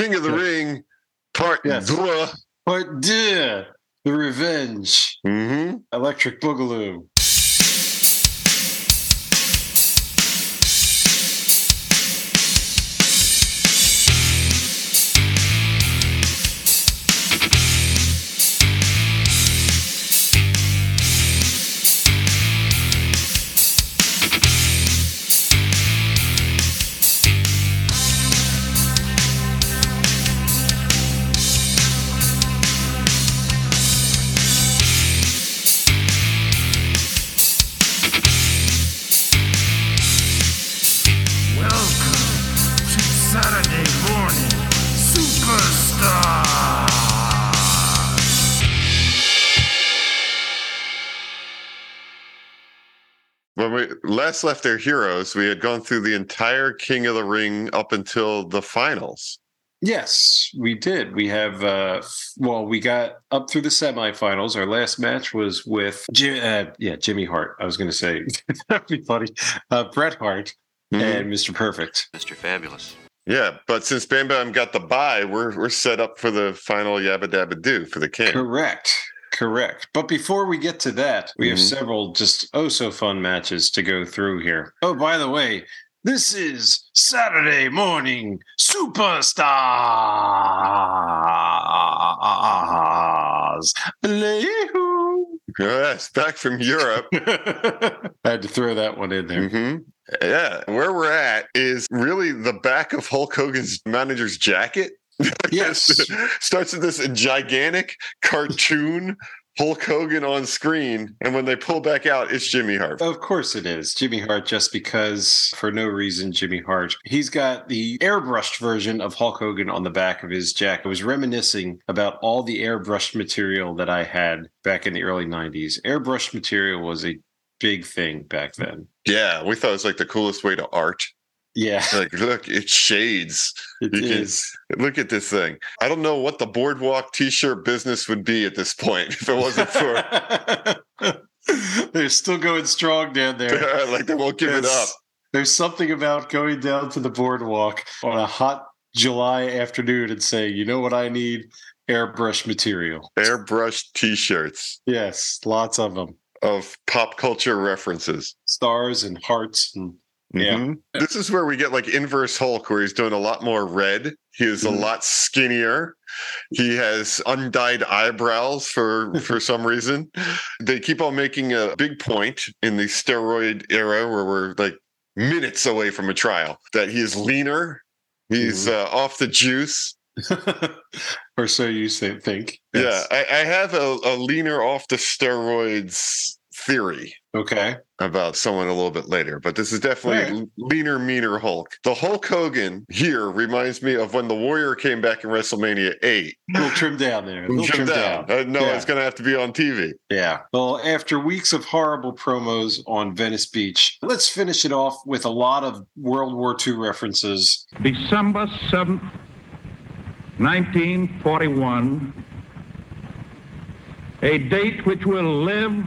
King of the. Ring, part Yes. Part deux, The Revenge, Mm-hmm. Electric Boogaloo. Last left their heroes, we had gone through the entire King of the Ring up until the finals. Yes, we did. We have, uh, well, we got up through the semifinals. Our last match was with, Jim, uh, yeah, Jimmy Hart. I was going to say, that'd be funny. Uh, Bret Hart Mhm. and Mr. Perfect. Mr. Fabulous. Yeah, but since Bam Bam got the bye, we're we're set up for the final Yabba Dabba Do for the King. Correct. Correct. But before we get to that, we have Mhm. several just oh so fun matches to go through here. Oh, by the way, this is Saturday morning superstars. Yes, back from Europe. I had to throw that one in there. hmm Yeah, where we're at is really the back of Hulk Hogan's manager's jacket. Yes. Starts with this gigantic cartoon Hulk Hogan on screen, and when they pull back out, it's Jimmy Hart. Of course it is. Jimmy Hart, just because for no reason, Jimmy Hart. He's got the airbrushed version of Hulk Hogan on the back of his jacket. I was reminiscing about all the airbrushed material that I had back in the early 90s. Airbrushed material was a big thing back then. Yeah, we thought it was like the coolest way to art. Yeah, Like, look, it shades. it You can- Look at this thing. I don't know what the boardwalk t-shirt business would be at this point if it wasn't for They're still going strong down there. like they won't give it up. There's something about going down to the boardwalk on a hot July afternoon and saying, you know what I need? Airbrush material. Airbrush t-shirts Yes, lots of them. of pop culture references. Stars and hearts and Yeah. Mhm. This is where we get like inverse Hulk, where he's doing a lot more red. He is Mhm. a lot skinnier. He has undyed eyebrows for for some reason. They keep on making a big point in the steroid era where we're like minutes away from a trial that he is leaner. He's uh, off the juice. or so you say, think. Yeah, I, I have a, a leaner off the steroids theory. Okay. about someone a little bit later, but this is definitely leaner, meaner Hulk. The Hulk Hogan here reminds me of when the Warrior came back in WrestleMania 8. A little trim down there. A little Trim trim down. down. Uh, I know Yeah. it's going to have to be on TV. Yeah. Well, after weeks of horrible promos on Venice Beach, let's finish it off with a lot of World War II references. December 7th, 1941, a date which will live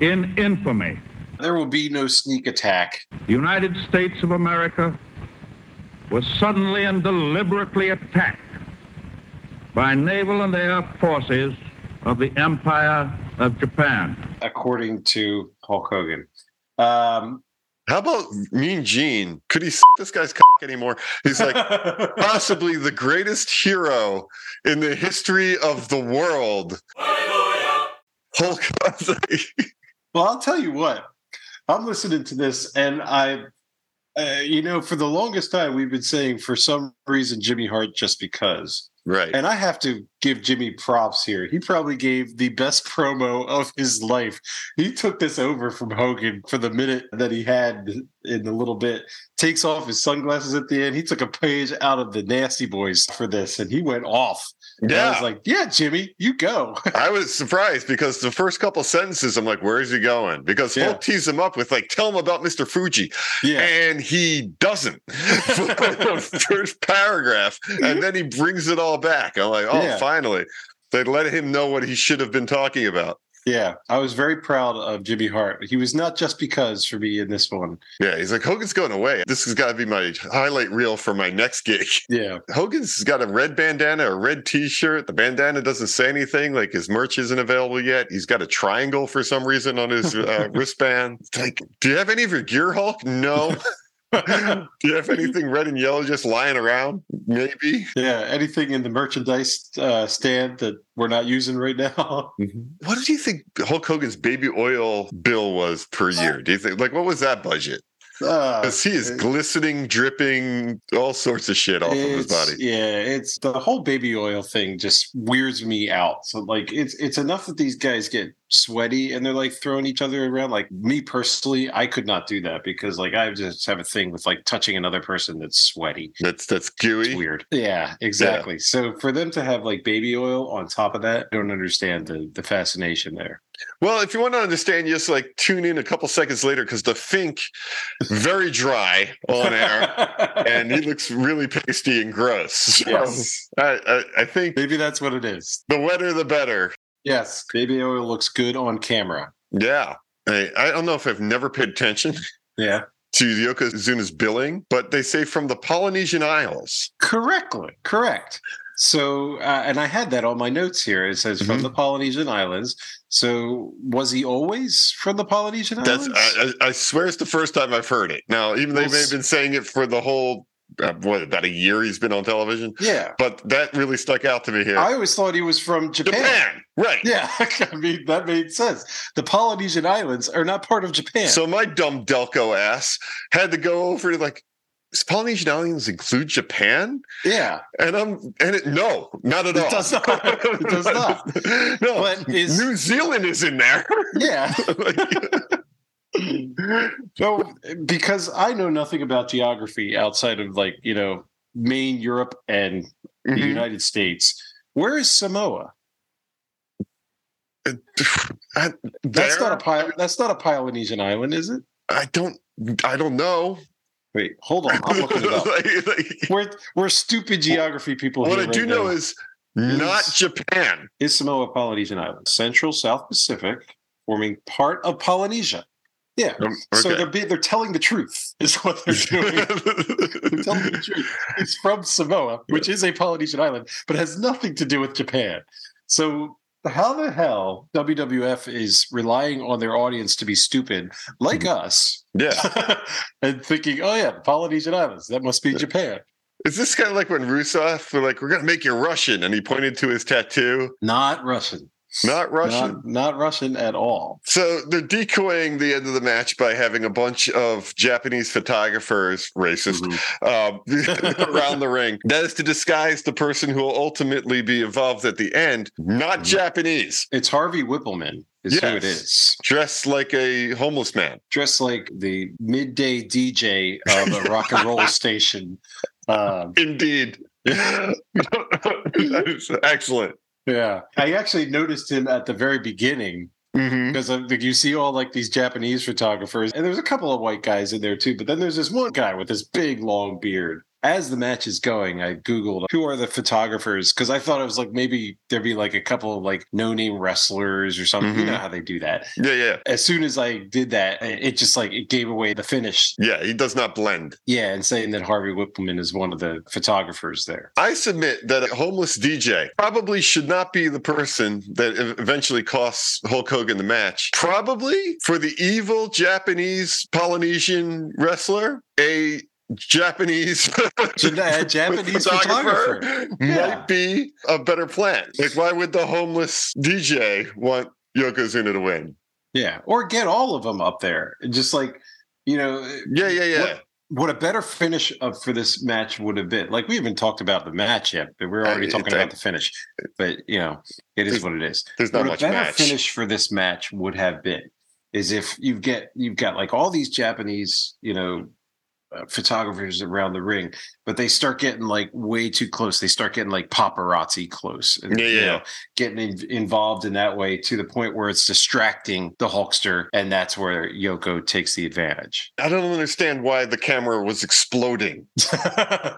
in infamy. There will be no sneak attack. The United States of America was suddenly and deliberately attacked by naval and air forces of the Empire of Japan. according to Hulk Hogan. Um, How about Mean Gene? Could he s- this guy's cock anymore? He's like possibly the greatest hero in the history of the world. Hulk. well, I'll tell you what. I'm listening to this, and I, uh, you know, for the longest time, we've been saying for some reason Jimmy Hart just because. right. And I have to give Jimmy props here. He probably gave the best promo of his life. He took this over from Hogan for the minute that he had in the little bit. Takes off his sunglasses at the end. He took a page out of the Nasty Boys for this, and he went off. And I was Yeah. like, "Yeah, Jimmy, you go." I was surprised because the first couple sentences, I'm like, where is he going? Because Yeah. Hulk teased him up with like, tell him about Mr. Fuji. yeah, And he doesn't. first paragraph. And then he brings it all back. I'm like, oh, Yeah. finally. They let him know what he should have been talking about. Yeah, I was very proud of Jimmy Hart. He was not just because for me in this one. Yeah, he's like Hogan's going away. This has got to be my highlight reel for my next gig. Yeah, Hogan's got a red bandana, a red T-shirt. The bandana doesn't say anything. Like his merch isn't available yet. He's got a triangle for some reason on his uh, wristband. It's like, do you have any of your gear, Hulk? No. do you have anything red and yellow just lying around? Maybe. yeah. Anything in the merchandise uh, stand that we're not using right now? What did you think Hulk Hogan's baby oil bill was per year? Do you think like what was that budget? Uh, Because he is it- glistening, dripping, all sorts of shit off of his body. Yeah, it's the whole baby oil thing just weirds me out. So like it's it's enough that these guys get sweaty and they're like throwing each other around. Like me personally, I could not do that because like I just have a thing with like touching another person that's sweaty. That's that's It's gooey. weird. Yeah, exactly. So for them to have like baby oil on top of that, I don't understand the the fascination there. Well, if you want to understand, just like tune in a couple seconds later because the Fink very dry on air. and he looks really pasty and gross. So yes, I, I, I think maybe that's what it is. the wetter the better. Yes, baby oil looks good on camera. Yeah. I, I don't know if I've never paid attention Yeah, to Yokozuna's billing, but they say from the Polynesian Isles. correctly, correct. So, uh, and I had that on my notes here. It says from Mhm. the Polynesian Islands. So, was he always from the Polynesian That's Islands? I, I swear it's the first time I've heard it. Now, even they Well, may have been saying it for the whole uh, what about a year he's been on television, yeah, but that really stuck out to me here. I always thought he was from Japan. Japan, right? Yeah, I mean that made sense. The Polynesian Islands are not part of Japan. So my dumb Delco ass had to go over to like, Polynesian Islands include Japan? yeah, And I'm and it no, not at all. It does not. It does not. no, But is- New Zealand is in there. yeah. Like, So, because I know nothing about geography outside of like you know main Europe, and the mhm. United States, where is Samoa? I- That's not a. That's not a Polynesian island, is it? I don't. I don't know. Wait, hold on. I'm looking it up. Like- like, We're we're stupid geography people. what here I right do know is not Japan. is Samoa a Polynesian island, Central South Pacific, forming part of Polynesia. Yeah. Um, So they're they're telling the truth is what they're doing. They're telling the truth. It's from Samoa, which is a Polynesian island, but has nothing to do with Japan. So how the hell WWF is relying on their audience to be stupid, like mm-hmm. us, yeah. and thinking, "Oh yeah, the Polynesian islands. That must be Japan." Is this kind of like when Rusev were like, "We're gonna make you Russian," and he pointed to his tattoo? Not Russian. Not Russian. Not, not Russian at all. So they're decoying the end of the match by having a bunch of Japanese photographers, racist, um, around the ring. That is to disguise the person who will ultimately be involved at the end, not Mhm. Japanese, It's Harvey Wippleman. Is who it is. Dressed like a homeless man. Dressed like the midday DJ of a rock and roll station. Um, Indeed. Excellent. Yeah, I actually noticed him at the very beginning mm-hmm. because like, you see all like these Japanese photographers, and there's a couple of white guys in there too. But then there's this one guy with this big long beard. As the match is going, I googled who are the photographers because I thought it was like maybe there'd be like a couple of like no name wrestlers or something. You Mhm. know how they do that. Yeah, yeah. As soon as I did that, it it just like it gave away the finish. Yeah, he does not blend. Yeah, and saying that Harvey Wippleman is one of the photographers there. I submit that a homeless DJ probably should not be the person that eventually costs Hulk Hogan the match. Probably for the evil Japanese Polynesian wrestler, a Japanese Japanese photographer. Yeah. might be a better plan. Like, why would the homeless DJ want Yokozuna to win? Yeah, or get all of them up there. Just like you know, Yeah, yeah, yeah. What, what a better finish of, for this match would have been. Like we haven't talked about the match yet, but we're already talking about the finish. But you know, it is what it is. There's not what much a better match. finish for this match would have been is if you get you've got like all these Japanese, you know, photographers around the ring, but they start getting like way too close. They start getting like paparazzi close, and, Yeah, you know, getting in, involved in that way to the point where it's distracting the Hulkster, and that's where Yoko takes the advantage. I don't understand why the camera was exploding.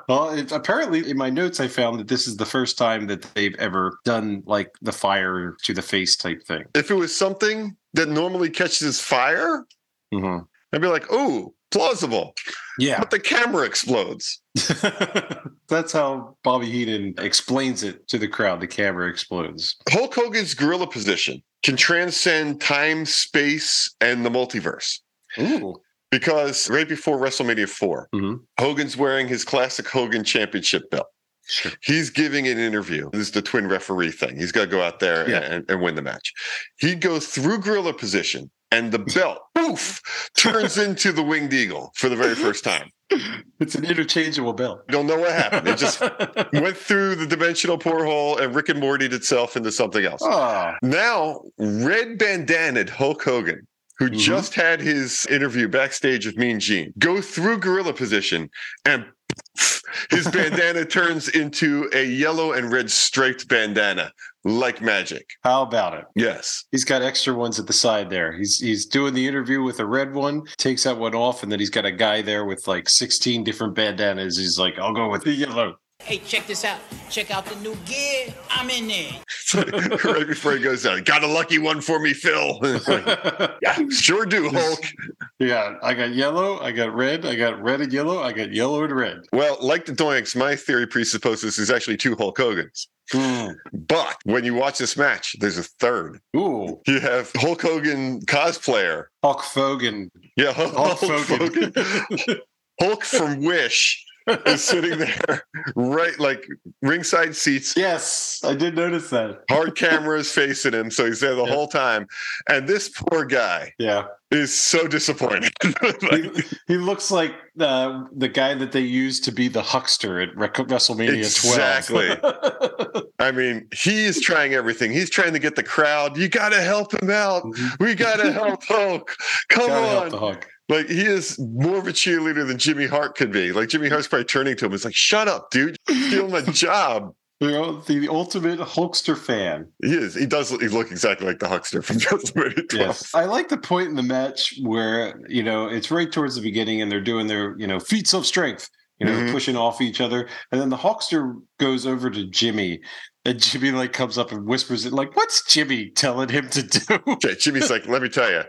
well, it, apparently, in my notes, I found that this is the first time that they've ever done like the fire to the face type thing. If it was something that normally catches fire, Mhm. I'd be like, oh, plausible. Yeah, But the camera explodes. that's how Bobby Heenan explains it to the crowd. The camera explodes. Hulk Hogan's gorilla position can transcend time, space, and the multiverse. Ooh, Because right before WrestleMania 4, Mhm. Hogan's wearing his classic Hogan championship belt. Sure. He's giving an interview. This is the twin referee thing. He's got to go out there Yeah. and, and win the match. He goes through gorilla position, and the belt, poof, turns into the winged eagle for the very first time. it's an interchangeable belt. Don't know what happened. It just went through the dimensional porthole and Rick and Morty'd itself into something else. Ah, Now, red bandanaed Hulk Hogan, who Mhm. just had his interview backstage with Mean Gene, go through gorilla position and his bandana turns into a yellow and red striped bandana like magic. how about it? Yes. He's got extra ones at the side there. He's he's doing the interview with a red one, takes that one off, and then he's got a guy there with like 16 different bandanas. He's like, I'll go with the yellow. Hey, check this out. Check out the new gear. I'm in there. right before he goes down, got a lucky one for me, Phil. yeah, sure do, Hulk. yeah, I got yellow, I got red, I got red and yellow, I got yellow and red. Well, like the Doinks, my theory presupposes there's actually two Hulk Hogans. Hmm. But when you watch this match, there's a third. Ooh, You have Hulk Hogan cosplayer. Hulk Fogan. Yeah, Hulk, Hulk Hogan. Fogan. Hulk from Wish is sitting there, right, like ringside seats, yes, I did notice that. hard cameras facing him. So he's there the Yeah. whole time. And this poor guy Yeah. is so disappointed. Like, He, he looks like uh, the guy that they used to be the huckster at Rec- WrestleMania Exactly. 12. I mean, he is trying everything. He's trying to get the crowd. You got to help him out. We got to help Hulk. Come on. The. Like he is more of a cheerleader than Jimmy Hart could be. Like Jimmy Hart's probably turning to him. It's like, shut up, dude. You're stealing my job. You know, the ultimate Hulkster fan. He is. He does he look exactly like the Huckster from 12. Yes. I like the point in the match where, you know, it's right towards the beginning and they're doing their, you know, feats of strength, you know, Mhm. pushing off each other. And then the Hulkster goes over to Jimmy and Jimmy like comes up and whispers it like, what's Jimmy telling him to do? Okay, Jimmy's like, let me tell you,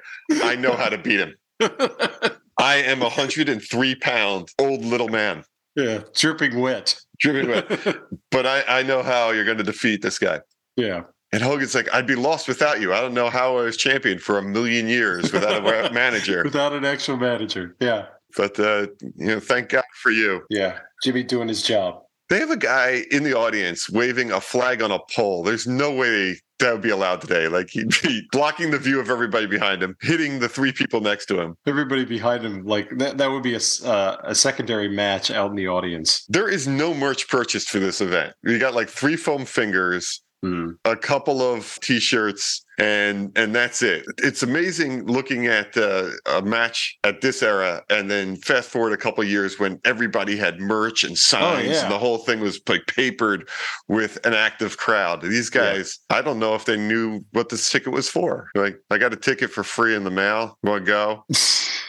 I know how to beat him. I am a 103 pound old little man. yeah. Dripping wet. Dripping wet. But I, I know how you're going to defeat this guy. yeah. And Hogan's like, I'd be lost without you. I don't know how I was champion for a million years without a manager. Without an actual manager. Yeah. But uh, you know, thank God for you. Yeah. Jimmy doing his job. They have a guy in the audience waving a flag on a pole. There's no way that would be allowed today. Like he'd be blocking the view of everybody behind him, hitting the three people next to him. Everybody behind him, like that, that would be a, uh, a secondary match out in the audience. There is no merch purchased for this event. You got like three foam fingers, Hmm. a couple of t-shirts, and and that's it. It's amazing looking at uh, a match at this era, and then fast forward a couple years when everybody had merch and signs, yeah. and the whole thing was like papered with an active crowd. These Yeah. guys, I don't know if they knew what this ticket was for. Like, I got a ticket for free in the mail. Want to go?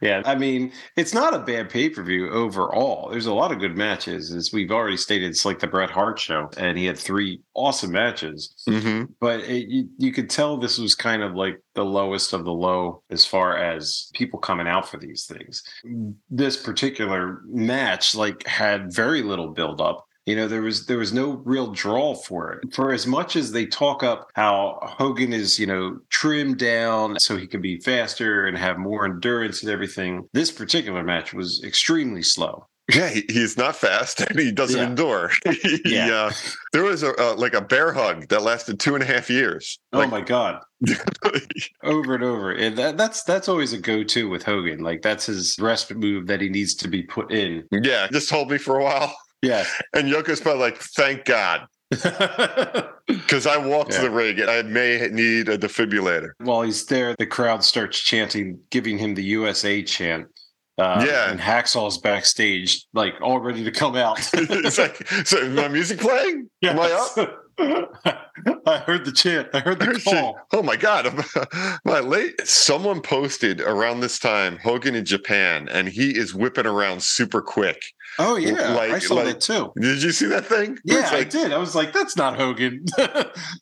yeah, I mean, it's not a bad pay per view overall. There's a lot of good matches, as we've already stated. It's like the Bret Hart show, and he had three awesome matches. Mm-hmm. But it, you, you could tell this was kind of like the lowest of the low as far as people coming out for these things. This particular match, like, had very little build up. You know, there was there was no real draw for it. For as much as they talk up how Hogan is, you know, trimmed down so he can be faster and have more endurance and everything, this particular match was extremely slow. Yeah, he, he's not fast and he doesn't Yeah. endure. He, Yeah. uh, there was a uh, like a bear hug that lasted two and a half years. Oh Like, my god. over and over. And that, that's that's always a go-to with Hogan. Like that's his respite move that he needs to be put in. yeah, just hold me for a while. Yeah. And Yoko's probably like, thank God. Because I walked to Yeah. the ring and I may need a defibrillator. While he's there, the crowd starts chanting, giving him the USA chant Uh, Yeah. and Hacksaw's backstage, like all ready to come out. it's like, so is my music playing? Am I up? I heard the chant. I heard the call. Oh my god, am I late? Someone posted around this time Hogan in Japan, and he is whipping around super quick. Oh yeah, Like- I saw like- that too. Did you see that thing? Yeah, It's I did. I was like, that's not Hogan.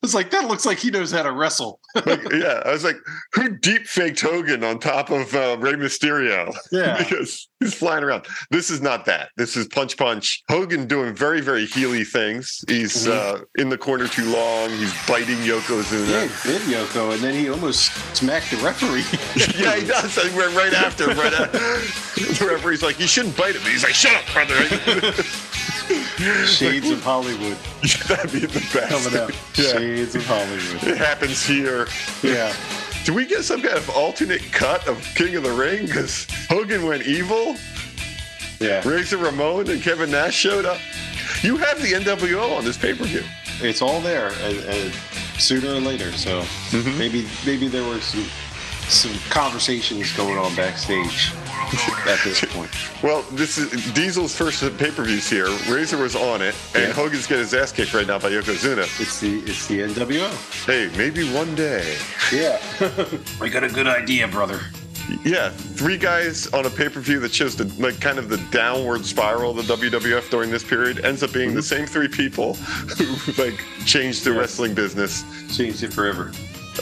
it's like that looks like he knows how to wrestle. like, yeah, I was like, who deep faked Hogan on top of uh, Rey Mysterio? Yeah. because he's flying around. This is not that. This is punch punch. Hogan doing very very heely things. He's Mhm. uh, in the corner too long. He's biting Yokozuna. Yeah, he did Yoko, and then he almost smacked the referee. Yeah, he does. I right after. Right after. The referee's like, you shouldn't bite him. He's like, shut up, Shades of Hollywood That'd be the best. coming out. Yeah. Shades of Hollywood. It happens here. Yeah. Do we get some kind of alternate cut of King of the Ring? Because Hogan went evil, Yeah. Razor Ramon and Kevin Nash showed up. You have the NWO on this pay per view. It's all there uh, uh, sooner or later. So Mm-hmm. maybe maybe there were some some conversations going on backstage at this point. Well, this is Diesel's first pay per views here. Razor was on it, and Yeah. Hogan's getting his ass kicked right now by Yokozuna. It's the it's the NWO. Hey, maybe one day. Yeah. we got a good idea, brother. Yeah, three guys on a pay per view that shows the like kind of the downward spiral of the WWF during this period ends up being the mm-hmm. same three people who like changed the Yeah. wrestling business Changed it forever.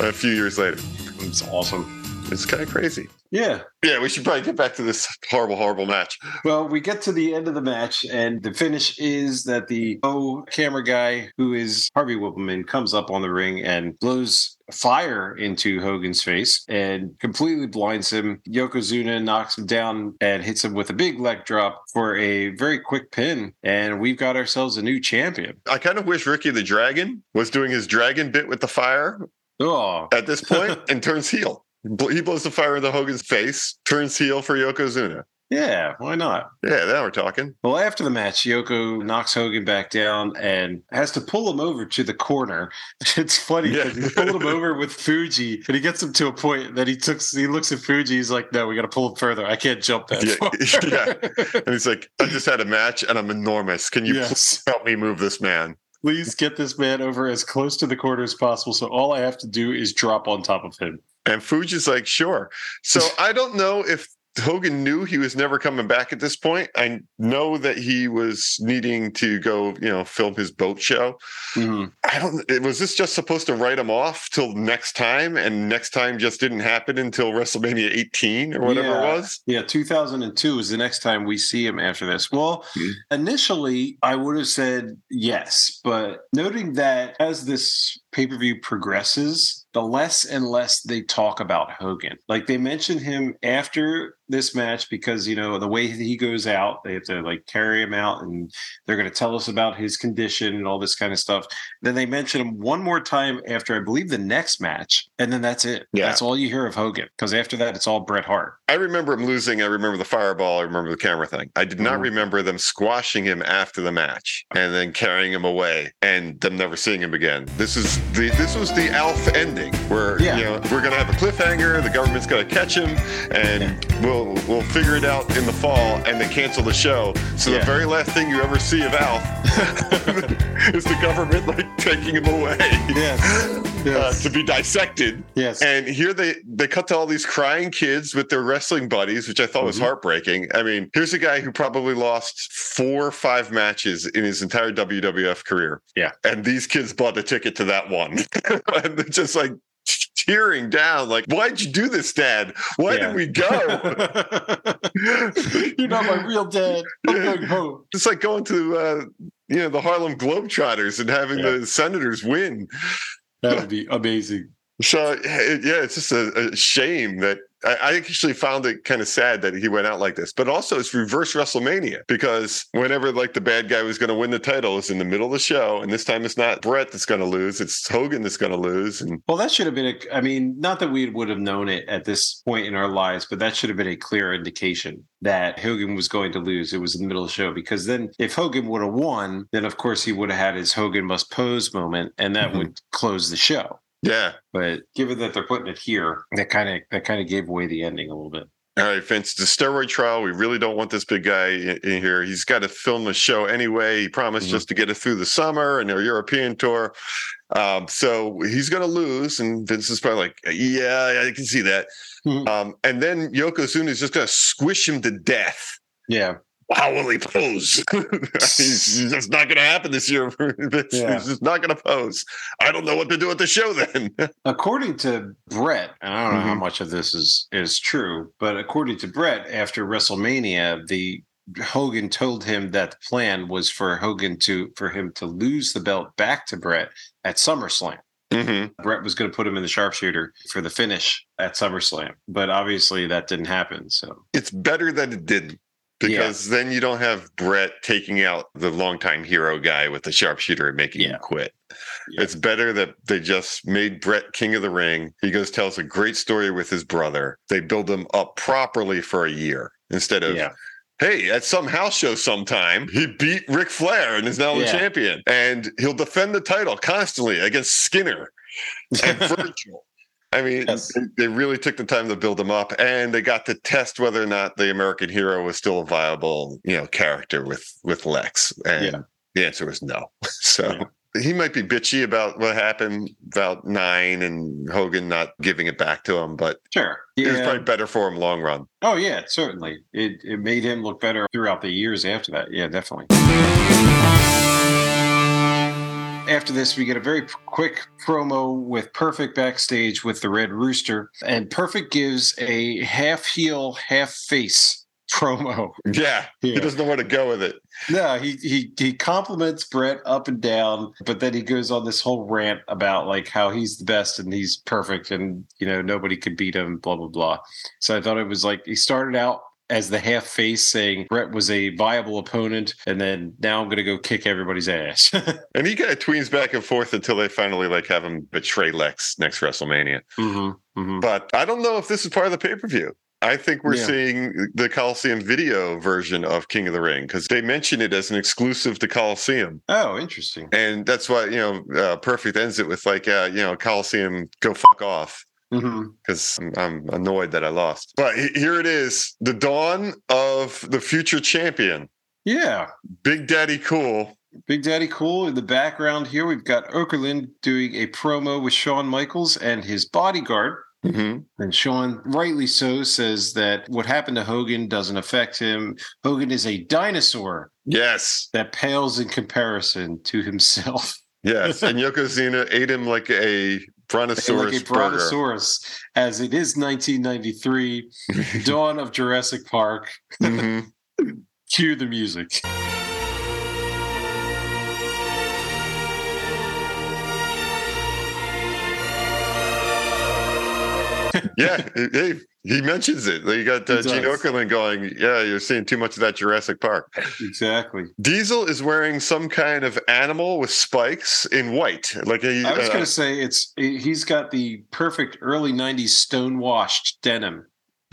a few years later. It's awesome. It's kind of crazy. Yeah. Yeah, we should probably get back to this horrible, horrible match. Well, we get to the end of the match, and the finish is that the O camera guy, who is Harvey Wippleman, comes up on the ring and blows fire into Hogan's face and completely blinds him. Yokozuna knocks him down and hits him with a big leg drop for a very quick pin, and we've got ourselves a new champion. I kind of wish Ricky the Dragon was doing his dragon bit with the fire Oh, at this point and turns heel. He blows the fire into Hogan's face, turns heel for Yokozuna. yeah, why not? Yeah, now we're talking. Well, after the match, Yoko knocks Hogan back down and has to pull him over to the corner. It's funny Yeah. because he pulled him over with Fuji, and he gets him to a point that he took. He looks at Fuji. He's like, "No, we got to pull him further. I can't jump that Yeah, far." yeah. And he's like, I just had a match and I'm enormous. Can you Yes. please help me move this man? Please get this man over as close to the corner as possible. So all I have to do is drop on top of him. And Fuji's like, sure. So I don't know if Hogan knew he was never coming back at this point. I know that he was needing to go, you know, film his boat show. I don't. Was this just supposed to write him off till next time, and next time just didn't happen until WrestleMania 18 or whatever Yeah. it was? Yeah, 2002 is the next time we see him after this. Well, Hmm. initially, I would have said yes, but noting that as this pay per view progresses, the less and less they talk about Hogan. Like they mention him after this match because, you know, the way that he goes out, they have to like carry him out and they're going to tell us about his condition and all this kind of stuff. Then they mention him one more time after, I believe, the next match. And then that's it. Yeah. That's all you hear of Hogan because after that, it's all Bret Hart. I remember him losing. I remember the fireball. I remember the camera thing. I did not Mhm. remember them squashing him after the match and then carrying him away and them never seeing him again. This is the this was the Alf ending where Yeah. you know we're gonna have a cliffhanger. The government's gonna catch him and we'll we'll figure it out in the fall. And they cancel the show. So Yeah. the very last thing you ever see of Alf is the government like taking him away. Yes. Uh, to be dissected, Yes. and here they they cut to all these crying kids with their wrestling buddies, which I thought was Mhm. heartbreaking. I mean, here's a guy who probably lost four or five matches in his entire WWF career. Yeah. And these kids bought a ticket to that one. and they're just like tearing down, like, why'd you do this, Dad? Why Yeah. did we go? You're not my real dad. I'm going home. it's like going to uh, you know the Harlem Globetrotters and having Yeah. the Senators win. That would be amazing. So yeah, it's just a, a shame that I, actually found it kind of sad that he went out like this. But also, it's reverse WrestleMania because whenever like the bad guy was going to win the title, is in the middle of the show, and this time it's not Bret that's going to lose; it's Hogan that's going to lose. And Well, that should have been a. I mean, not that we would have known it at this point in our lives, but that should have been a clear indication that Hogan was going to lose. It was in the middle of the show because then, if Hogan would have won, then of course he would have had his Hogan must pose moment, and that Mhm. would close the show. Yeah, But given that they're putting it here, that kind of that kind of gave away the ending a little bit. all right, Vince, the steroid trial. We really don't want this big guy in, in here. He's got to film a show anyway. He promised Mhm. just to get it through the summer and their European tour. Um, so he's going to lose. And Vince is probably like, yeah, I can see that. Mhm. Um, and then Yokozuna is just going to squish him to death. Yeah. How will he pose? He's just not going to happen this year. Vince. Yeah. He's just not going to pose. I don't know what to do at the show then. According to Bret, and I don't know how Mhm. much of this is is true, but according to Bret, after WrestleMania, the Hogan told him that the plan was for Hogan to for him to lose the belt back to Bret at SummerSlam. Mhm. Bret was going to put him in the sharpshooter for the finish at SummerSlam, but obviously that didn't happen. So It's better that it didn't. Yeah. Because then you don't have Bret taking out the longtime hero guy with the sharpshooter and making Yeah. him quit. Yeah. It's better that they just made Bret king of the ring. He goes tells a great story with his brother. They build him up properly for a year instead of yeah, hey, at some house show sometime, he beat Ric Flair and is now the Yeah. champion. And he'll defend the title constantly against Skinner and Virgil. I mean, Yes. they, they really took the time to build them up, and they got to test whether or not the American hero was still a viable, you know, character with with Lex. And Yeah. the answer was no. So he might be bitchy about what happened about nine and Hogan not giving it back to him, but sure. it was probably better for him long run. Oh yeah, certainly. It it made him look better throughout the years after that. Yeah, definitely. After this, we get a very quick promo with Perfect backstage with the Red Rooster, and Perfect gives a half heel, half face promo. Yeah, he doesn't know where to go with it. No, he he he compliments Bret up and down, but then he goes on this whole rant about like how he's the best and he's perfect and you know nobody could beat him, blah blah blah. So I thought it was like he started out as the half face saying Bret was a viable opponent, and then now I'm gonna go kick everybody's ass. And he kind of tweens back and forth until they finally like have him betray Lex next WrestleMania. hmm hmm But I don't know if this is part of the pay per view. I think we're Yeah. seeing the Coliseum video version of King of the Ring because they mention it as an exclusive to Coliseum. Oh, interesting. And that's why, you know, uh, Perfect ends it with like, uh, you know, Coliseum, go fuck off because I'm, I'm annoyed that I lost. But here it is the dawn of the future champion, Yeah. Big Daddy Cool. Big Daddy Cool in the background here. We've got Okerlund doing a promo with Shawn Michaels and his bodyguard. Mhm. And Shawn, rightly so, says that what happened to Hogan doesn't affect him. Hogan is a dinosaur Yes. that pales in comparison to himself. Yes. And Yokozuna ate him like a brontosaurus. like a burger. brontosaurus, as it is 1993, dawn of Jurassic Park. Mhm. Cue the music. Yeah, hey, he mentions it. You got uh, Gene. Okerlund going, "Yeah, you're seeing too much of that Jurassic Park." Exactly. Diesel is wearing some kind of animal with spikes in white, like a. I was uh, going to say it's he's got the perfect early 90s stonewashed denim.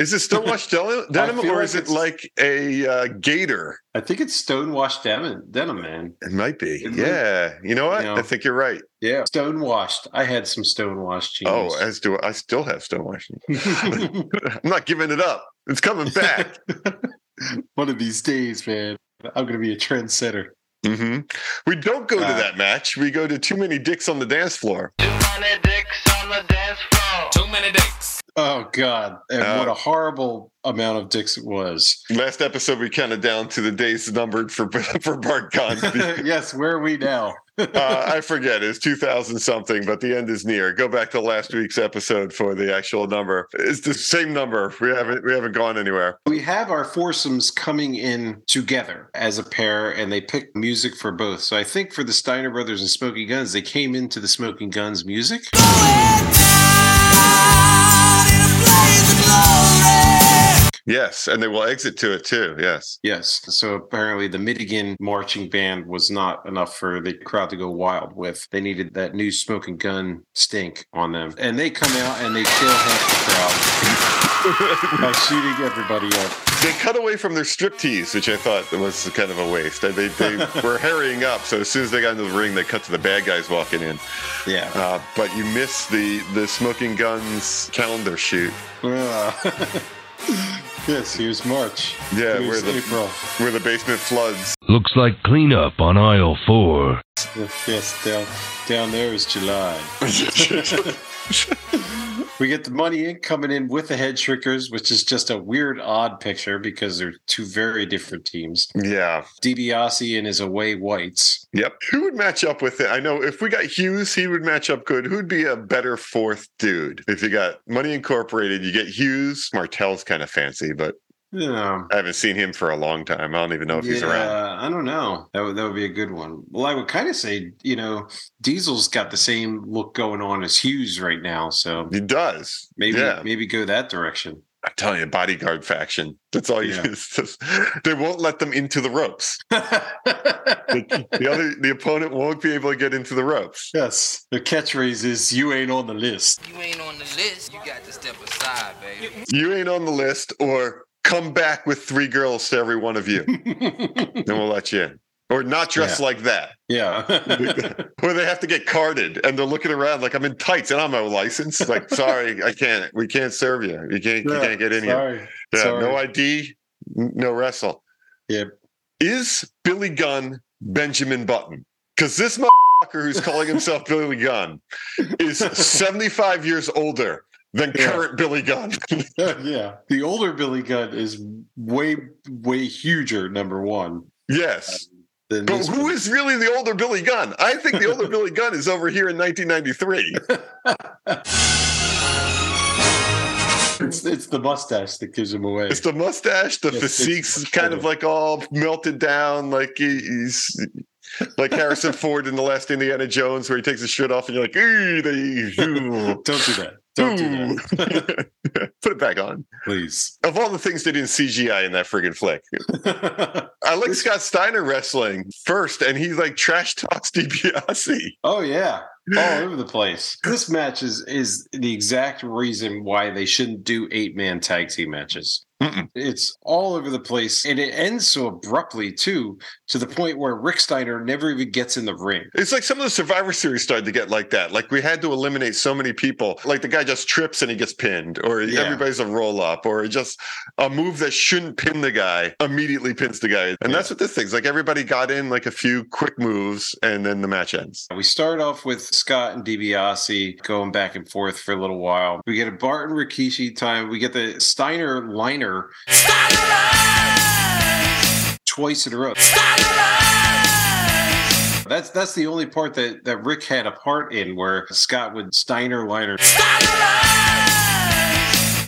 Is it stonewashed denim, denim or like is it like a uh, gator? I think it's stonewashed denim, denim man. It might be. It might- yeah, you know what? you know. I think you're right. Yeah. Stonewashed. I had some stonewashed jeans. Oh, as do I. Still have stonewashed. I'm not giving it up. It's coming back. One of these days, man, I'm going to be a trendsetter. hmm We don't go to Uh, that match. We go to too many dicks on the dance floor. Too many dicks on the dance floor. Too many dicks. Oh God! And Uh, what a horrible amount of dicks it was. Last episode, we counted down to the days numbered for for Bart Cosby. yes, where are we now? uh, I forget it's 2000 something, but the end is near. Go back to last week's episode for the actual number. It's the same number. We haven't we haven't gone anywhere. we have our foursomes coming in together as a pair, and they pick music for both. So I think for the Steiner Brothers and Smoking Guns, they came into the Smoking Guns music. Yes, and they will exit to it too. Yes. Yes. So apparently the Michigan marching band was not enough for the crowd to go wild with. They needed that new smoking gun stink on them. And they come out and they kill half the crowd by shooting everybody up. They cut away from their striptease, which I thought was kind of a waste. They, they, they were hurrying up, so as soon as they got into the ring, they cut to the bad guys walking in. Yeah. Uh, but you missed the the smoking guns calendar shoot. Uh, Yes, here's March. Yeah, Here's where the April. where the basement floods. Looks like cleanup on aisle four. Yes, down down there is July. Mm-hmm. we get the money in coming in with the head shrinkers, which is just a weird, odd picture because they're two very different teams. yeah. DiBiase and his away whites. Yep. Who would match up with it? I know if we got Hughes, he would match up good. Who'd be a better fourth dude? If you got Money Incorporated, you get Hughes. Martel's kind of fancy, but Yeah. I haven't seen him for a long time. I don't even know if he's around. I don't know. That would, that would be a good one. Well, I would kind of say, you know, Diesel's got the same look going on as Hughes right now. So He does. maybe Yeah. maybe go that direction. I'm telling you, bodyguard faction. That's all you Yeah. just- They won't let them into the ropes. The, the other the opponent won't be able to get into the ropes. yes. The catchphrase is "You ain't on the list." You ain't on the list, you got to step aside, baby. You ain't on the list, or come back with three girls to every one of you. and we'll let you in. Or not dressed like that. yeah. Where they have to get carded and they're looking around like I'm in tights and I'm a license. Like, sorry, I can't. We can't serve you. You can't. You can't get in here. Yeah, Sorry. no ID, no wrestle. Yep. Is Billy Gunn Benjamin Button? Because this motherfucker who's calling himself Billy Gunn is 75 years older than Yeah. current Billy Gunn. yeah. The older Billy Gunn is way way huger. Number one. yes. Um, than But who one. is really the older Billy Gunn? I think the older Billy Gunn is over here in 1993. It's, it's the mustache that gives him away. It's the mustache, the Yes, physique's kind of like all melted down, like he- he's like Harrison Ford in the last Indiana Jones, where he takes his shirt off and you're like, ooh, they, ooh, Don't do that. Don't do hmm. that. Put it back on. Please. Of all the things they did in CGI in that friggin' flick, I like Scott Steiner wrestling first, and he like trash talks DiBiase. oh yeah. All over the place. This match is is the exact reason why they shouldn't do eight man tag team matches. Mm-mm. It's all over the place, and it ends so abruptly too, to the point where Rick Steiner never even gets in the ring. It's like some of the Survivor Series started to get like that. Like we had to eliminate so many people. Like the guy just trips and he gets pinned, or Yeah. everybody's a roll up, or just a move that shouldn't pin the guy immediately pins the guy. And Yeah. that's what this thing's like. Everybody got in like a few quick moves, and then the match ends. We start off with Scott and DiBiase going back and forth for a little while. We get a Barton Rikishi time. We get the Steiner liner twice in a row. That's that's the only part that, that Rick had a part in where Scott would Steiner liner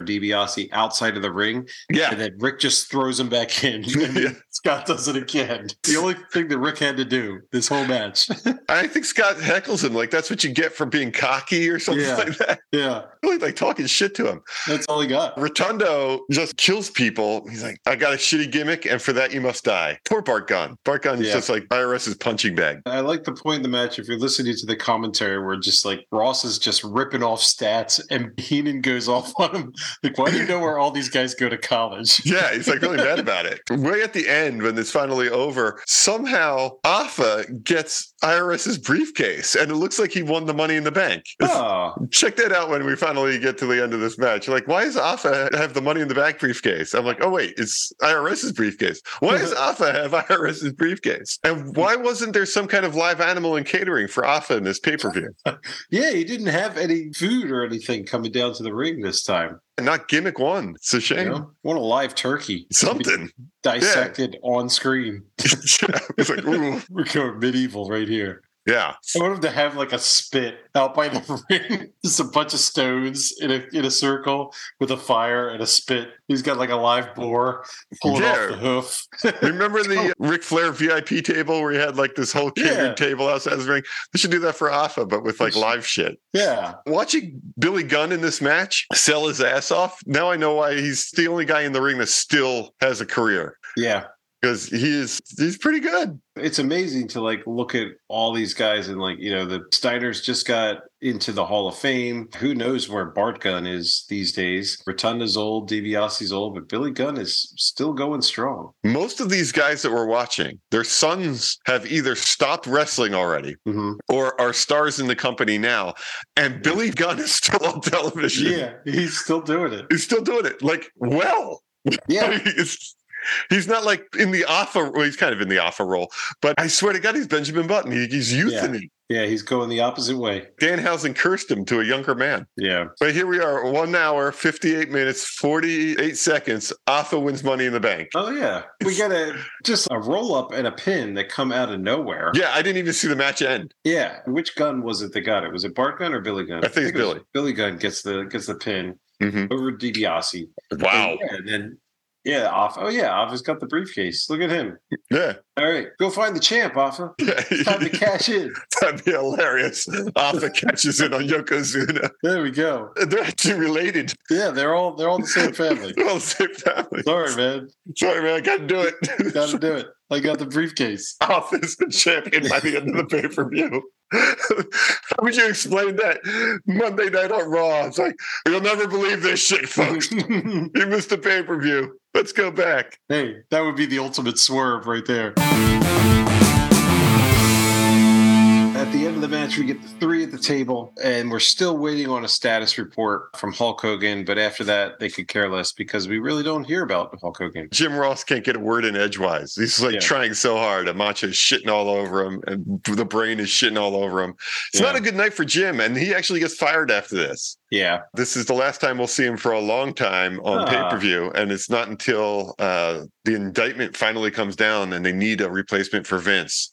DiBiase outside of the ring, Yeah. and then Rick just throws him back in. And Yeah. Scott does it again. The only thing that Rick had to do this whole match. I think Scott heckles him like that's what you get for being cocky or something Yeah. like that. yeah, Really like talking shit to him. that's all he got. Rotunda just kills people. He's like, I got a shitty gimmick, and for that you must die. Poor Bart Gunn. Bart Gunn is Yeah. just like IRS's punching bag. I like the point in the match. If you're listening to the commentary, where just like Ross is just ripping off stats, and Heenan goes off on him. Like, why do you know where all these guys go to college? Yeah, he's like really mad about it. Way at the end, when it's finally over, somehow Afa gets IRS's briefcase, and it looks like he won the money in the bank. Oh, Check that out when we finally get to the end of this match. Like, why does Afa have the money in the back briefcase? I'm like, oh wait, it's IRS's briefcase. Why does Afa have IRS's briefcase? And why wasn't there some kind of live animal and catering for Afa in this pay per view? yeah, he didn't have any food or anything coming down to the ring this time. And not gimmick one. It's a You shame. know, want a live turkey Something. dissected on screen. it's like, ooh, We're going medieval right here. Yeah. I want him to have like a spit out by the ring, just a bunch of stones in a in a circle with a fire and a spit. He's got like a live boar pulling Yeah. off the hoof. Remember the Ric Flair VIP table where he had like this whole catered Yeah. table outside his ring? They should do that for Afa, but with like live shit. yeah, Watching Billy Gunn in this match sell his ass off, now I know why he's the only guy in the ring that still has a career yeah. Because he is he's pretty good. It's amazing to like look at all these guys and like you know the Steiners just got into the Hall of Fame. Who knows where Bart Gunn is these days? Rotunda's old, DiBiase's old, but Billy Gunn is still going strong. Most of these guys that we're watching, their sons have either stopped wrestling already hmm or are stars in the company now. And Billy Gunn is still on television. Yeah, he's still doing it. He's still doing it like well. Yeah. It's- he's not like in the Alpha. Well, he's kind of in the Alpha role, but I swear to God, he's Benjamin Button. He, he's youthening. Yeah, he's going the opposite way. Danhausen cursed him to a younger man. Yeah. But here we are, one hour, 58 minutes, 48 seconds. Afa wins money in the bank. Oh yeah. We got a just a roll up and a pin that come out of nowhere. Yeah, I didn't even see the match end. Yeah. Which gun was it that got it? Was it Bart Gunn or Billy Gunn? I think it's it was Billy. Billy Gunn gets the gets the pin Mhm. over DiBiase. Wow. And, yeah, and then yeah, off. Oh yeah, Afa's got the briefcase. Look at him. Yeah. All right, go find the champ, Afa. Time to cash in. That'd be hilarious. Afa catches it on Yokozuna. There we go. They're actually related. Yeah, they're all they're all the same family. They're all the same family. Sorry, man. Sorry, man. I got to do it. Got to do it. I got the briefcase. The champion by the end of the pay per view. How would you explain that Monday night on Raw? It's like, you'll never believe this shit, folks. you missed the pay per view. Let's go back. hey, that would be the ultimate swerve right there. At the end of the match, we get the three at the table, and we're still waiting on a status report from Hulk Hogan. But after that, they could care less because we really don't hear about Hulk Hogan. Jim Ross can't get a word in edgewise. He's like Yeah. trying so hard. Is shitting all over him, and the brain is shitting all over him. It's Yeah. not a good night for Jim, and he actually gets fired after this. Yeah, This is the last time we'll see him for a long time on Ah. pay per view, and it's not until uh, the indictment finally comes down and they need a replacement for Vince,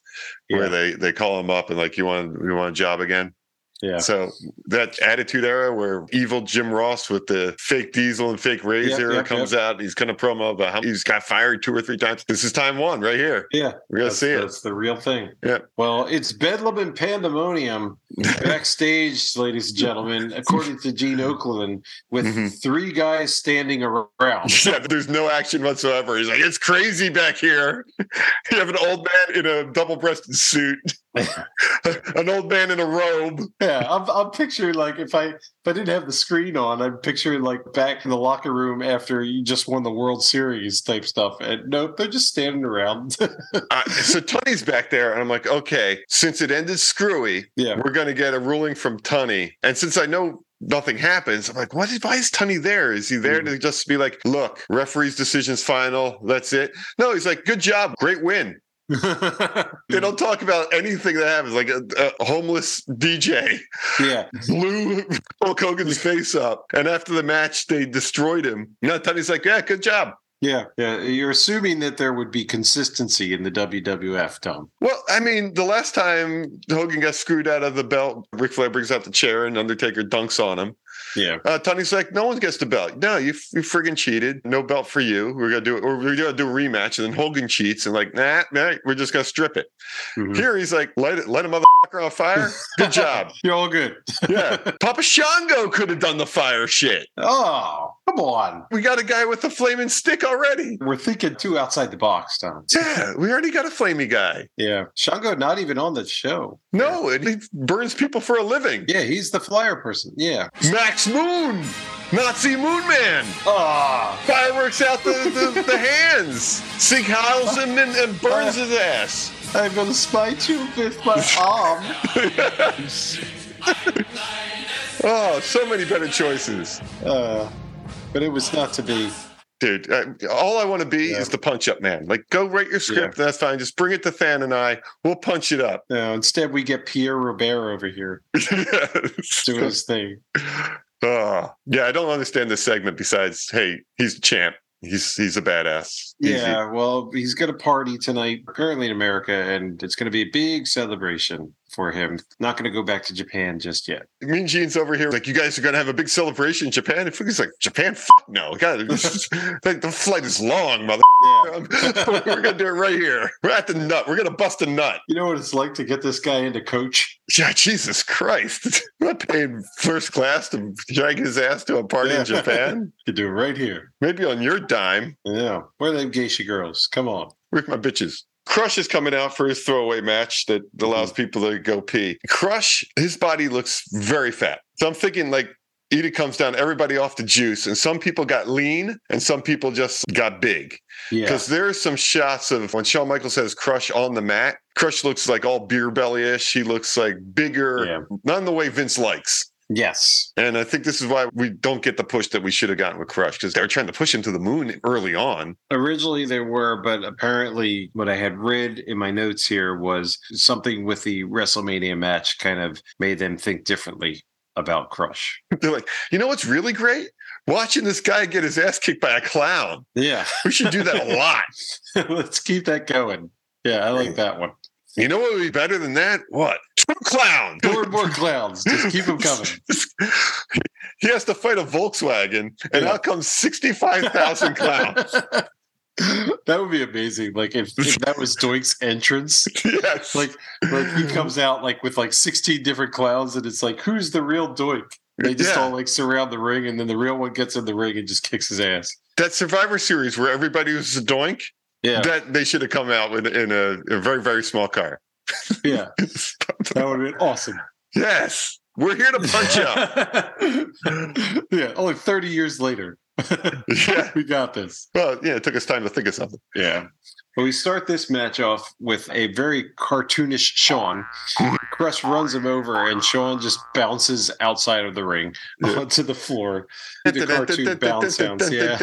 yeah, where they they call him up and like, you want you want a job again? Yeah. So that attitude era where evil Jim Ross with the fake diesel and fake Razor Yep, yep, comes out, he's going to promo about how he's got fired two or three times. This is time one right here. Yeah, We're going to see it. that's the real thing. Yeah. Well, it's bedlam and pandemonium backstage, ladies and gentlemen, according to Gene Okerlund, with Mhm. three guys standing around. Yeah, there's no action whatsoever. He's like, it's crazy back here. you have an old man in a double breasted suit, an old man in a robe. Yeah, I'm, I'm picturing like if I if I didn't have the screen on, I'm picturing like back in the locker room after you just won the World Series type stuff. And nope, they're just standing around. Uh, so Tunney's back there, and I'm like, okay, since it ended screwy, yeah, we're going to get a ruling from Tunney. And since I know nothing happens, I'm like, what? why is Tunney there? Is he there Mm. to just be like, look, referee's decision's final. That's it? No, he's like, good job. Great win. They don't talk about anything that happens, like a, a homeless DJ yeah, blew Hulk Hogan's face up. And after the match, they destroyed him. No, Tunney's like, yeah, good job. yeah, yeah. You're assuming that there would be consistency in the WWF, Tom. Well, I mean, the last time Hogan got screwed out of the belt, Ric Flair brings out the chair and Undertaker dunks on him. Yeah, Uh, Tony's like, no one gets the belt. No, you you friggin' cheated. No belt for you. We're gonna do it. Or we're gonna do a rematch. And then Hogan cheats and like, nah, nah, we're just gonna strip it. Mhm. Here he's like, light it, light a motherfucker on fire. Good job. You're all good. Yeah, Papa Shango could have done the fire shit. Oh, come on. We got a guy with a flaming stick already. We're thinking too outside the box, Tom. Yeah, we already got a flamey guy. Yeah, Shango not even on the show. No, and he burns people for a living. Yeah, he's the flyer person. Yeah. Max Moon, Nazi Moon Man. Ah, Fireworks out the, the, the hands. Sig Heils him and, and burns his ass. I'm gonna smite you with my arm. Oh, so many better choices. Uh, but it was not to be. Dude, uh, all I want to be Yeah. is the punch up man. Like, go write your script. That's fine. Just bring it to Than and I. We'll punch it up. No, instead we get Pierre Robert over here doing his thing. Oh, yeah, I don't understand this segment besides, hey, he's a champ. He's he's a badass. He's- Yeah, well, he's got a party tonight, apparently in America, and it's going to be a big celebration for him. Not going to go back to Japan just yet. Mean Gene's over here, like you guys are gonna have a big celebration in Japan. If he's like Japan, fuck no, God, like the flight is long, mother. Yeah. We're gonna do it right here. We're at the nut. We're gonna bust a nut. You know what it's like to get this guy into coach? Yeah, Jesus Christ! I'm not paying first class to drag his ass to a party Yeah. in Japan. You do it right here. Maybe on your dime. Yeah. Where are them geisha girls? Come on. With my bitches. Crush is coming out for his throwaway match that allows mm-hmm. people to go pee. Crush, his body looks very fat. So I'm thinking like Eda comes down, everybody off the juice, and some people got lean and some people just got big. Yeah. Because there's some shots of when Shawn Michaels says Crush on the mat. Crush looks like all beer belly ish. He looks like bigger, Yeah. not in the way Vince likes. Yes. And I think this is why we don't get the push that we should have gotten with Crush because they were trying to push him to the moon early on. Originally they were, but apparently what I had read in my notes here was something with the WrestleMania match kind of made them think differently about Crush. They're like, you know what's really great? Watching this guy get his ass kicked by a clown. Yeah. We should do that a lot. Let's keep that going. Yeah, I like that one. You know what would be better than that? What? True clown. More and more clowns. Just keep them coming. he has to fight a Volkswagen, and Yeah. out comes 65,000 clowns. that would be amazing. Like if, if that was Doink's entrance. yes. Like like he comes out like with like 16 different clowns and it's like who's the real Doink? They just Yeah. all like surround the ring and then the real one gets in the ring and just kicks his ass. that Survivor Series where everybody was a doink, Yeah. that they should have come out with in a, a very, very small car. Yeah. That would have been awesome. yes. We're here to punch up. yeah. Only 30 years later. Yeah. we got this. Well, yeah, it took us time to think of something. Yeah. Well, we start this match off with a very cartoonish Shawn. Crush runs him over, and Shawn just bounces outside of the ring Yeah. onto the floor. The cartoon bounce sounds. Yeah,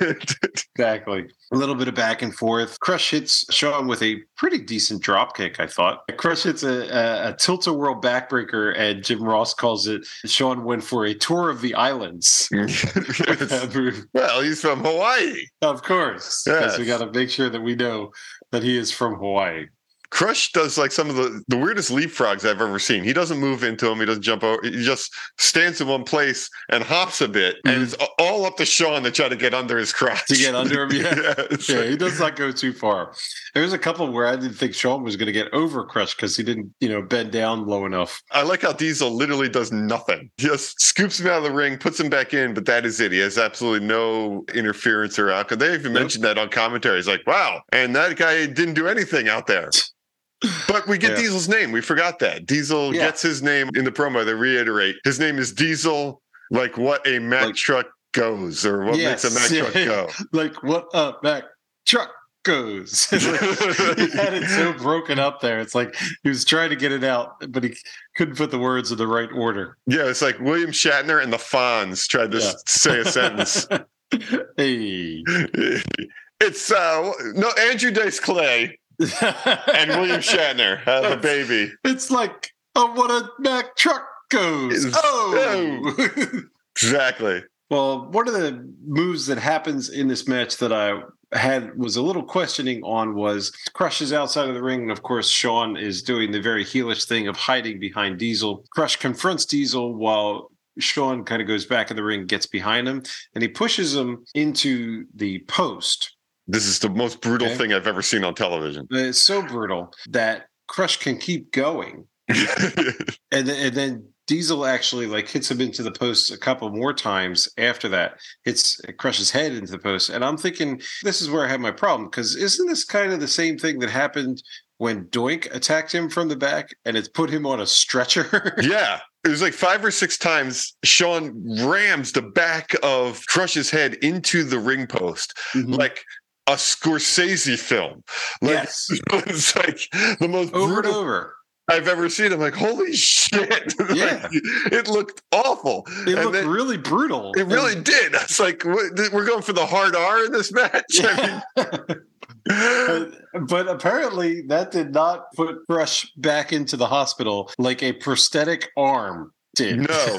exactly. A little bit of back and forth. Crush hits Shawn with a pretty decent drop kick, I thought. Crush hits a, a, a tilt a whirl backbreaker, and Jim Ross calls it Shawn went for a tour of the islands. with that move. well, he's from Hawaii. Of course. Because we got to make sure that we know that he is from Hawaii. Crush does like some of the, the weirdest leapfrogs I've ever seen. He doesn't move into him. He doesn't jump over. He just stands in one place and hops a bit, and mm-hmm. it's all up to Shawn to try to get under his crotch. To get under him, yeah. yeah, Yeah, he does not go too far. There's a couple where I didn't think Shawn was going to get over Crush because he didn't, you know, bend down low enough. I like how Diesel literally does nothing. He just scoops him out of the ring, puts him back in, but that is it. He has absolutely no interference or outcome. They even mentioned that on commentary. He's like, wow. And that guy didn't do anything out there. But we get Yeah. Diesel's name. We forgot that. Diesel Yeah. gets his name in the promo. They reiterate his name is Diesel, like what a Mack Like- truck goes, or what Yes, makes a Mack yeah. truck go. Like, what a Mac? Truck goes. he had it so broken up there. It's like he was trying to get it out, but he couldn't put the words in the right order. Yeah, it's like William Shatner and the Fonz tried to say a sentence. hey. it's uh no Andrew Dice Clay and William Shatner have a baby. It's like, oh, what a Mac truck goes. It's- Oh. Exactly. well, one of the moves that happens in this match that I had was a little questioning on was Crush is outside of the ring. And of course, Shawn is doing the very heelish thing of hiding behind Diesel. Crush confronts Diesel while Shawn kind of goes back in the ring, gets behind him, and he pushes him into the post. This is the most brutal Okay. thing I've ever seen on television. It's so brutal that Crush can keep going. and then, and then Diesel actually like hits him into the post a couple more times after that. Hits crushes head into the post, and I'm thinking this is where I have my problem because isn't this kind of the same thing that happened when Doink attacked him from the back and it's put him on a stretcher? yeah. It was like five or six times Shawn rams the back of Crush's head into the ring post Mhm. like a Scorsese film. Like, yes, it's like the most over and over. I've ever seen. I'm like, holy shit. Like, Yeah. it looked awful. It And looked then- really brutal. It really did. It's like we're going for the hard R in this match. I mean, but, apparently that did not put Crush back into the hospital like a prosthetic arm did. No.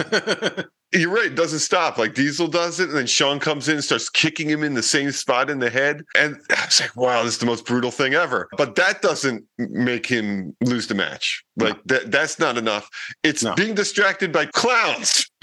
You're right. It doesn't stop. Like Diesel does it, and then Shawn comes in and starts kicking him in the same spot in the head. And I was like, wow, this is the most brutal thing ever. But that doesn't make him lose the match. Like that, that's not enough. It's No. being distracted by clowns.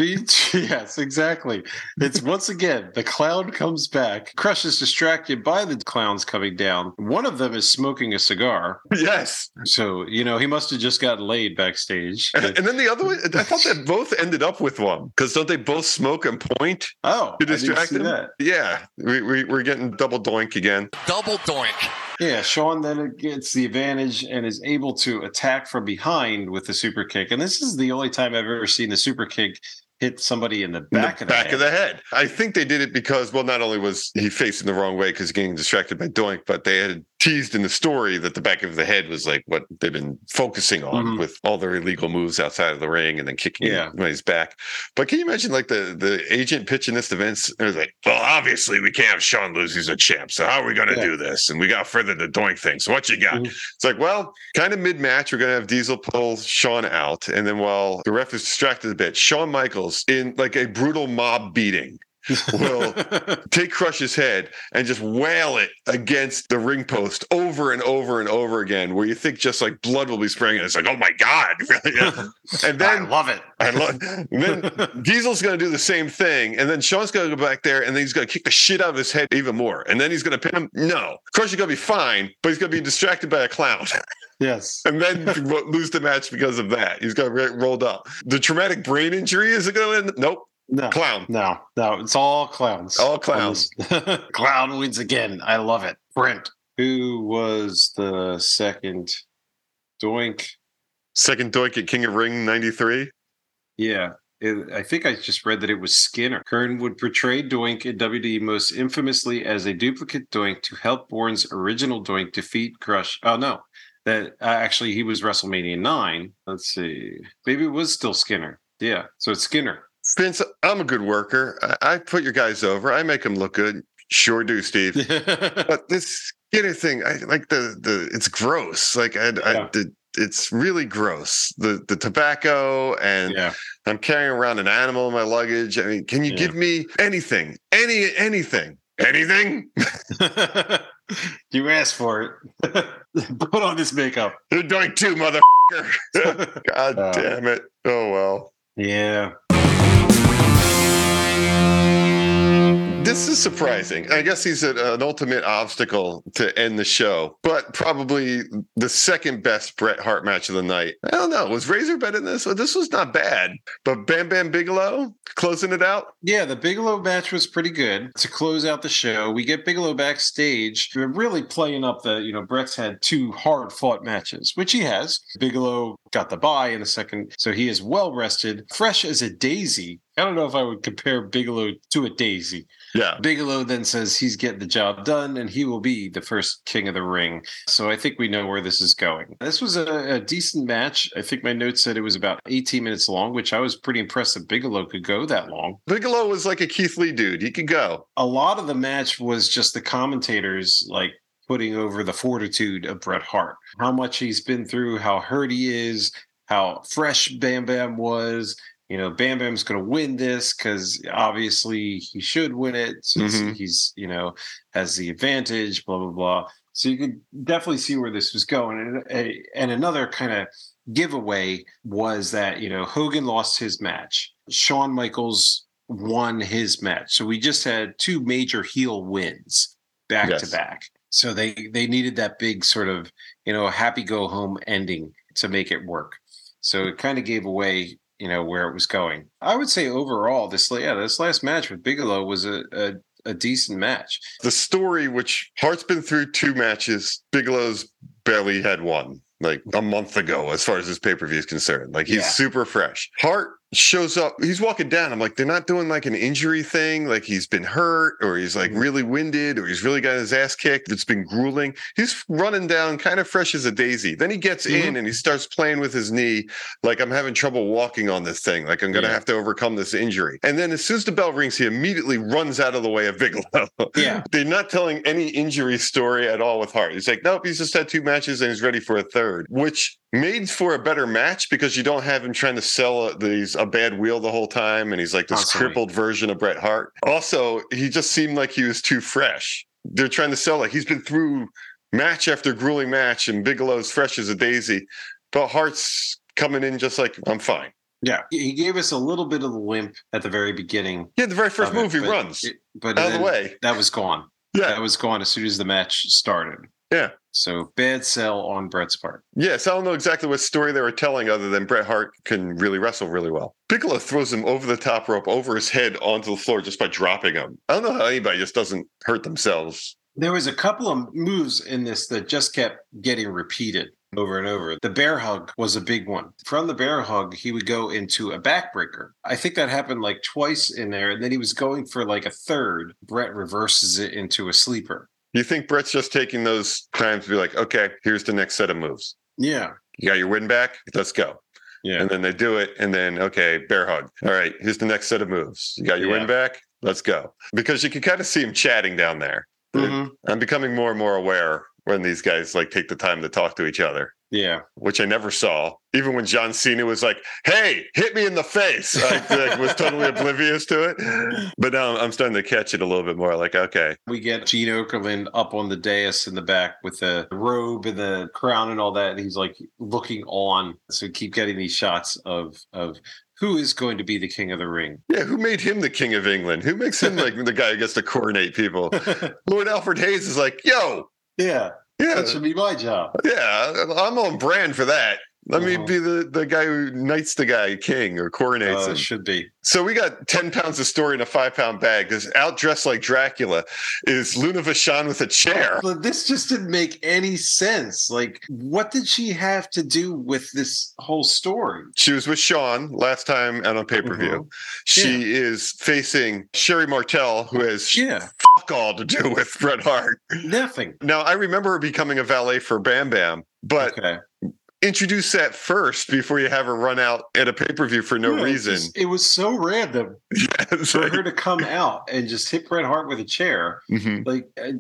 Yes, exactly. It's once again the clown comes back. Crush is distracted by the clowns coming down. One of them is smoking a cigar, Yes. so you know he must have just gotten laid backstage. And, and then the other one, I thought that both ended up with one because don't they both smoke and point oh, to I didn't distract see him? that. Yeah, we, we, we're getting double doink again. Double doink. Yeah, Shawn then gets the advantage and is able to attack from behind with the super kick. And this is the only time I've ever seen the super kick hit somebody in the In back the of the back head. of the head. I think they did it because, well, not only was he facing the wrong way because he's getting distracted by Doink, but they had teased in the story that the back of the head was like what they've been focusing on Mhm. with all their illegal moves outside of the ring and then kicking Yeah. his back. But can you imagine like the the agent pitching this to Vince? And it was like, well, obviously we can't have Shawn lose. He's a champ. So how are we going to Yeah. do this? And we got further the doink thing. So what you got? Mhm. It's like, well, kind of mid match, we're going to have Diesel pull Shawn out. And then while the ref is distracted a bit, Shawn Michaels in like a brutal mob beating will take Crush's head and just wail it against the ring post over and over and over again, where you think just like blood will be spraying. And it's like, oh my God. and then I love it. I love and then Diesel's gonna do the same thing. And then Shawn's gonna go back there and then he's gonna kick the shit out of his head even more. And then he's gonna pin him. No. Crush is gonna be fine, but he's gonna be distracted by a clown. Yes. and then lose the match because of that. He's gonna get rolled up. The traumatic brain injury is it gonna end? Nope. No. Clown. No, no, it's all clowns. All clowns. Clown wins again. I love it. Brent. Who was the second doink? Second doink at King of Ring 93. Yeah. It, I think I just read that it was Skinner. Keirn would portray Doink in WWE most infamously as a duplicate Doink to help Borne's original Doink defeat Crush. Oh, no. That uh, actually he was WrestleMania 9. Let's see. Maybe it was still Skinner. Yeah. So it's Skinner. Vince, I'm a good worker. I, I put your guys over. I make them look good. Sure do, Steve. but this Skinner thing, I like the the. It's gross. Like I, I Yeah. the, it's really gross. The the tobacco and yeah. I'm carrying around an animal in my luggage. I mean, can you Yeah. give me anything? Any anything? Anything? you asked for it. Put on this makeup. You're doing too, motherfucker. God Uh. damn it. Oh well. Yeah. This is surprising. I guess he's an, an ultimate obstacle to end the show, but probably the second best Bret Hart match of the night. I don't know. Was Razor better than this? This was not bad, but Bam Bam Bigelow closing it out. Yeah, the Bigelow match was pretty good to close out the show. We get Bigelow backstage, really playing up the, you know, Bret's had two hard fought matches, which he has. Bigelow got the bye in a second, so he is well rested, fresh as a daisy. I don't know if I would compare Bigelow to a daisy. Yeah. Bigelow then says he's getting the job done and he will be the first king of the ring. So I think we know where this is going. This was a, a decent match. I think my notes said it was about 18 minutes long, which I was pretty impressed that Bigelow could go that long. Bigelow was like a Keith Lee dude. He could go. A lot of the match was just the commentators like putting over the fortitude of Bret Hart, how much he's been through, how hurt he is, how fresh Bam Bam was. You know, Bam Bam's going to win this because obviously he should win it since Mhm. he's, you know, has the advantage, blah, blah, blah. So you could definitely see where this was going. And, and another kind of giveaway was that, you know, Hogan lost his match. Shawn Michaels won his match. So we just had two major heel wins back Yes. to back. So they they needed that big sort of, you know, happy go home ending to make it work. So it kind of gave away, you know, where it was going. I would say overall, this yeah, this last match with Bigelow was a a, a decent match. The story, which Hart's been through two matches, Bigelow's barely had one like a month ago, as far as his pay per view is concerned. Like he's Yeah. super fresh. Hart shows up, he's walking down. I'm like, they're not doing like an injury thing, like he's been hurt or he's like Mhm. really winded or he's really got his ass kicked. It's been grueling. He's running down kind of fresh as a daisy. Then he gets in and he starts playing with his knee, like I'm having trouble walking on this thing, like I'm gonna Yeah. have to overcome this injury. And then as soon as the bell rings, he immediately runs out of the way of Bigelow. Yeah. They're not telling any injury story at all with Hart. He's like, nope, he's just had two matches and he's ready for a third, which made for a better match because you don't have him trying to sell these a bad wheel the whole time. And he's like this Constantly. crippled version of Bret Hart. Also, he just seemed like he was too fresh. They're trying to sell like he's been through match after grueling match and Bigelow's fresh as a daisy. But Hart's coming in just like, I'm fine. Yeah. He gave us a little bit of the limp at the very beginning. Yeah, the very first move he runs it- but out of the way. That was gone. Yeah. That was gone as soon as the match started. Yeah. So bad sell on Bret's part. Yes, I don't know exactly what story they were telling other than Bret Hart can really wrestle really well. Bigelow throws him over the top rope, over his head onto the floor just by dropping him. I don't know how anybody just doesn't hurt themselves. There was a couple of moves in this that just kept getting repeated over and over. The bear hug was a big one. From the bear hug, he would go into a backbreaker. I think that happened like twice in there, and then he was going for like a third. Bret reverses it into a sleeper. You think Bret's just taking those times to be like, okay, here's the next set of moves. Yeah. You got your win back. Let's go. Yeah. And then they do it. And then, okay, bear hug. All right, here's the next set of moves. You got your Yeah. win back. Let's go. Because you can kind of see him chatting down there. Mhm. I'm becoming more and more aware when these guys like take the time to talk to each other, Yeah. which I never saw. Even when John Cena was like, "Hey, hit me in the face," I like, was totally oblivious to it. But now I'm starting to catch it a little bit more. Like, okay, We get Gene Okerlund up on the dais in the back with the robe and the crown and all that. And he's like looking on. So we keep getting these shots of of who is going to be the king of the ring. yeah, who made him the king of England? Who makes him like the guy who gets to coronate people? Lord Alfred Hayes is like, "Yo, yeah. yeah, That should be my job. yeah, I'm on brand for that." Let me Mhm. be the, the guy who knights the guy king or coronates Uh, him. should be. So we got 10 pounds of story in a five pound bag. Because outdressed like Dracula is Luna Vachon with a chair. But this just didn't make any sense. Like, what did she have to do with this whole story? She was with Shawn last time out on pay per view. She is facing Sherri Martel, who has Yeah, fuck all to do with Bret Hart. nothing. Now, I remember her becoming a valet for Bam Bam, but okay. Introduce that first before you have her run out at a pay per view for no Yeah, it reason. just- it was so random Yeah, for like- her to come out and just hit Bret Hart with a chair. Mhm. Like, I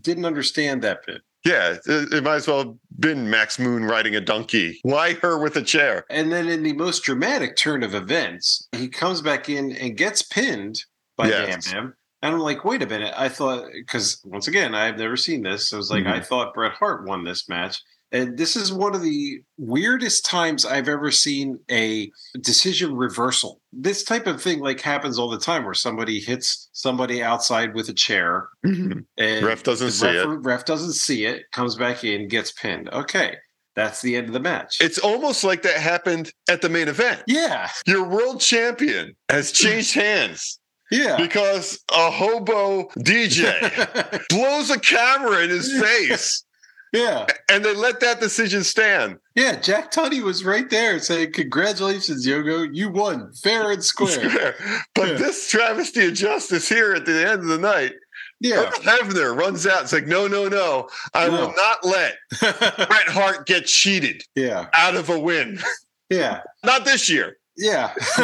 didn't understand that bit. Yeah, it, it might as well have been Max Moon riding a donkey. Why her with a chair? And then in the most dramatic turn of events, he comes back in and gets pinned by Yes. Bam Bam. And I'm like, wait a minute. I thought, because once again, I've never seen this. So I was like, I thought Bret Hart won this match. And this is one of the weirdest times I've ever seen a decision reversal. This type of thing like happens all the time where somebody hits somebody outside with a chair mm-hmm. and Ref doesn't the see it. ref, ref doesn't see it, comes back in, gets pinned. Okay. That's the end of the match. It's almost like that happened at the main event. yeah. Your world champion has changed hands Yeah. because a hobo DJ blows a camera in his face yeah. and they let that decision stand. Yeah. Jack Tunney was right there saying, Congratulations, Yogo. You won fair and square. but Yeah. this travesty of justice here at the end of the night, Yeah. Earl Hebner runs out. It's like, no, no, no. I will not let Bret Hart get cheated yeah. out of a win. Yeah. Not this year. Yeah.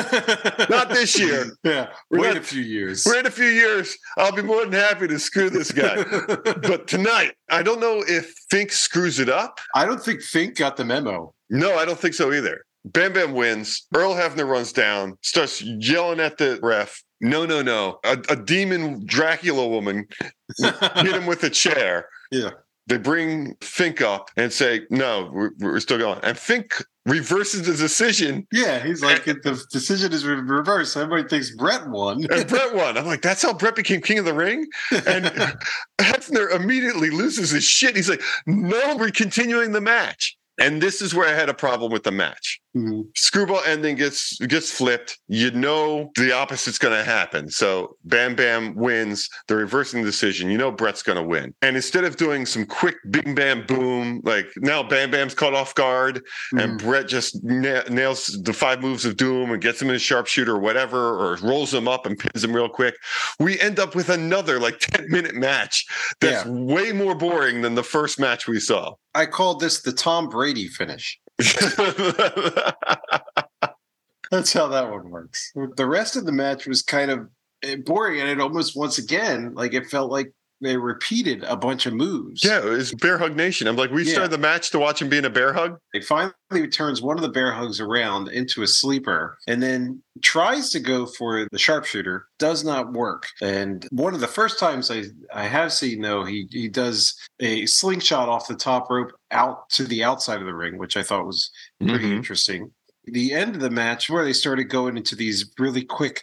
Not this year. Yeah. We're Wait not- a few years. We're in a few years. I'll be more than happy to screw this guy. but tonight, I don't know if Fink screws it up. I don't think Fink got the memo. No, I don't think so either. Bam Bam wins. Earl Hebner runs down, starts yelling at the ref. No, no, no. A, a demon Dracula woman hit him with a chair. Yeah. They bring Fink up and say, no, we're, we're still going. And Fink reverses the decision Yeah, he's like the decision is reversed. Everybody thinks Bret won. and Bret won. I'm like, that's how Bret became king of the ring? And Hebner immediately loses his shit. He's like, no, we're continuing the match. And this is where I had a problem with the match. Mhm. Screwball ending gets gets flipped. You know the opposite's going to happen. So Bam Bam wins. They're reversing the decision. You know Bret's going to win. And instead of doing some quick bing bam boom, like now Bam Bam's caught off guard, and Bret just na- nails the five moves of doom and gets him in a sharpshooter or whatever, or rolls him up and pins him real quick. We end up with another like ten minute match that's way more boring than the first match we saw. I called this the Tom Brady finish. That's how that one works. The rest of the match was kind of boring, and it almost once again, like it felt like they repeated a bunch of moves. Yeah, it was Bear Hug Nation. I'm like, we Yeah. started the match to watch him being a bear hug. It finally turns one of the bear hugs around into a sleeper and then tries to go for the sharpshooter. Does not work. And one of the first times I, I have seen, though, he, he does a slingshot off the top rope out to the outside of the ring, which I thought was pretty Mhm. interesting. The end of the match, where they started going into these really quick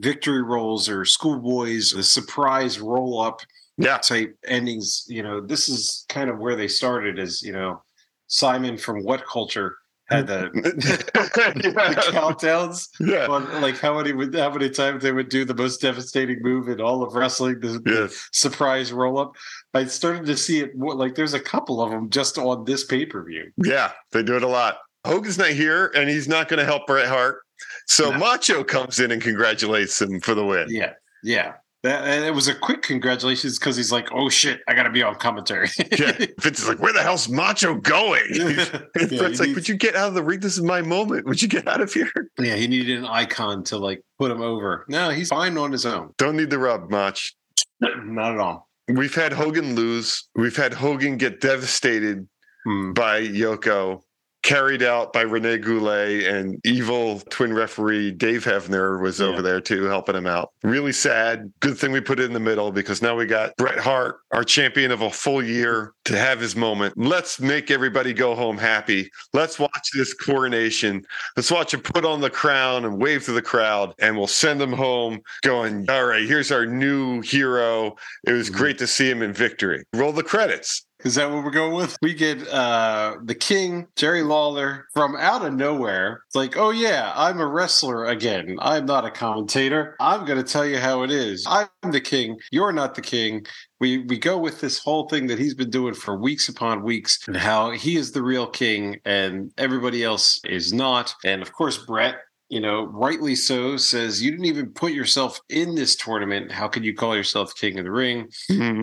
victory rolls or schoolboys, the surprise roll up Yeah. type endings. You know, this is kind of where they started. As you know, Simon from WhatCulture had the, the countdowns yeah. on like how many would how many times they would do the most devastating move in all of wrestling, the, the surprise roll up. I started to see it more like there's a couple of them just on this pay per view. Yeah. They do it a lot. Hogan's not here and he's not going to help Bret Hart. So No. Macho comes in and congratulates him for the win. Yeah, yeah. That, and it was a quick congratulations because he's like, "Oh shit, I got to be on commentary." Yeah. Is like, where the hell's Macho going? Yeah, And like, needs- would you get out of the ring? This is my moment. Would you get out of here? yeah, he needed an icon to like put him over. No, he's fine on his own. Don't need the rub, Mach. Not at all. We've had Hogan lose. We've had Hogan get devastated Hmm. by Yoko, carried out by Rene Goulet and evil twin referee Dave Hebner was Yeah. over there too, helping him out. Really sad. Good thing we put it in the middle because now we got Bret Hart, our champion of a full year, to have his moment. Let's make everybody go home happy. Let's watch this coronation. Let's watch him put on the crown and wave to the crowd, and we'll send him home going, All right, here's our new hero. It was Mhm. great to see him in victory. Roll the credits. Is that what we're going with? We get uh the King, Jerry Lawler, from out of nowhere. It's like, oh yeah, I'm a wrestler again. I'm not a commentator. I'm gonna tell you how it is. I'm the king. You're not the king. We we go with this whole thing that he's been doing for weeks upon weeks, and how he is the real king and everybody else is not. And of course, Bret. You know, rightly so, says you didn't even put yourself in this tournament. How can you call yourself king of the ring?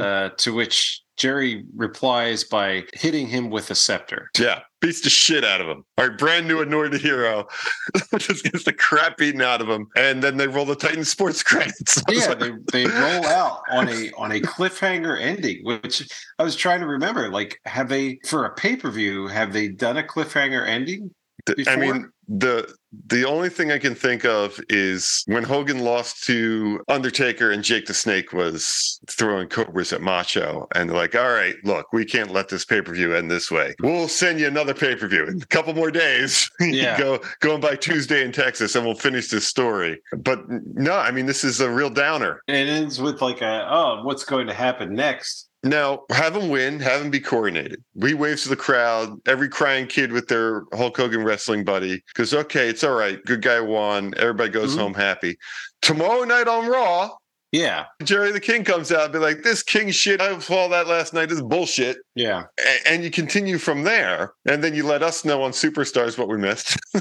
Uh, to which Jerry replies by hitting him with a scepter. Yeah, beats the shit out of him. Our brand new anointed hero just gets the crap beaten out of him, and then they roll the Titan Sports credits. Yeah, like, they, they roll out on a on a cliffhanger ending, which I was trying to remember. Like, have they for a pay per view? Have they done a cliffhanger ending? th- I mean, before? The the only thing I can think of is when Hogan lost to Undertaker and Jake the Snake was throwing cobras at Macho, and they're like, "All right, look, we can't let this pay per view end this way. We'll send you another pay per view in a couple more days. Yeah. go going by Tuesday in Texas, and we'll finish this story." But no, I mean, this is a real downer. And it ends with like a oh, what's going to happen next? Now, have him win, have him be coronated. We waves to the crowd, every crying kid with their Hulk Hogan wrestling buddy goes, okay, it's all right. Good guy won. Everybody goes Mhm. home happy. Tomorrow night on Raw, Yeah, Jerry the King comes out and be like, this King shit, I saw that last night. This is bullshit. yeah. A- And you continue from there. And then you let us know on Superstars what we missed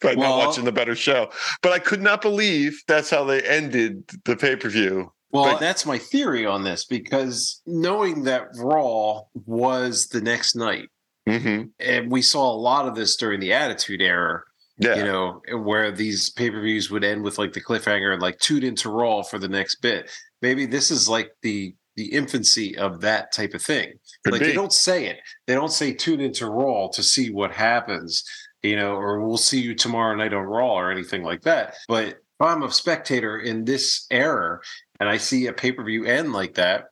by Well- not watching the better show. But I could not believe that's how they ended the pay per view. Well, But- that's my theory on this because knowing that Raw was the next night, hmm and we saw a lot of this during the Attitude Era. Yeah. you know, where these pay per views would end with like the cliffhanger and like tune into Raw for the next bit. Maybe this is like the the infancy of that type of thing. Could like be. they don't say it. They don't say tune into Raw to see what happens, you know, or we'll see you tomorrow night on Raw or anything like that. But if I'm a spectator in this era and I see a pay per view end like that,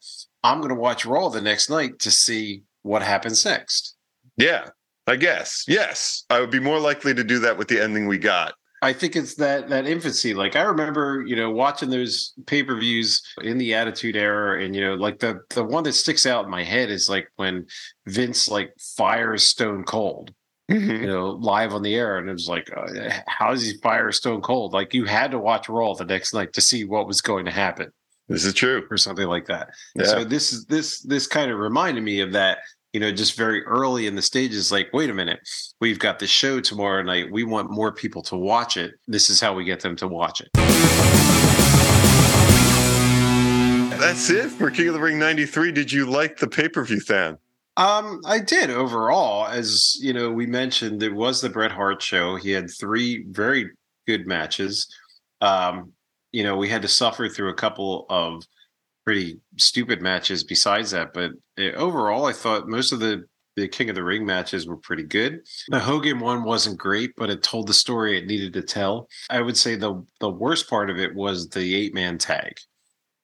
I'm going to watch Raw the next night to see what happens next. Yeah, I guess. Yes. I would be more likely to do that with the ending we got. I think it's that that infancy. Like I remember, you know, watching those pay per views in the Attitude Era, and you know, like the the one that sticks out in my head is like when Vince like fires Stone Cold, Mhm. you know, live on the air, and it was like, uh, how does he fire Stone Cold? Like you had to watch Raw the next night to see what was going to happen, This is true. or something like that. Yeah. So this is this this kind of reminded me of that. You know, just very early in the stages, like, wait a minute, we've got this show tomorrow night. We want more people to watch it. This is how we get them to watch it. That's it for King of the Ring 93. Did you like the pay per view, Than? Um, I did overall, as you know, we mentioned it was the Bret Hart show. He had three very good matches. Um, you know, we had to suffer through a couple of pretty stupid matches besides that, but uh, overall, I thought most of the the King of the Ring matches were pretty good. The Hogan one wasn't great, but it told the story it needed to tell. I would say the the worst part of it was the eight man tag.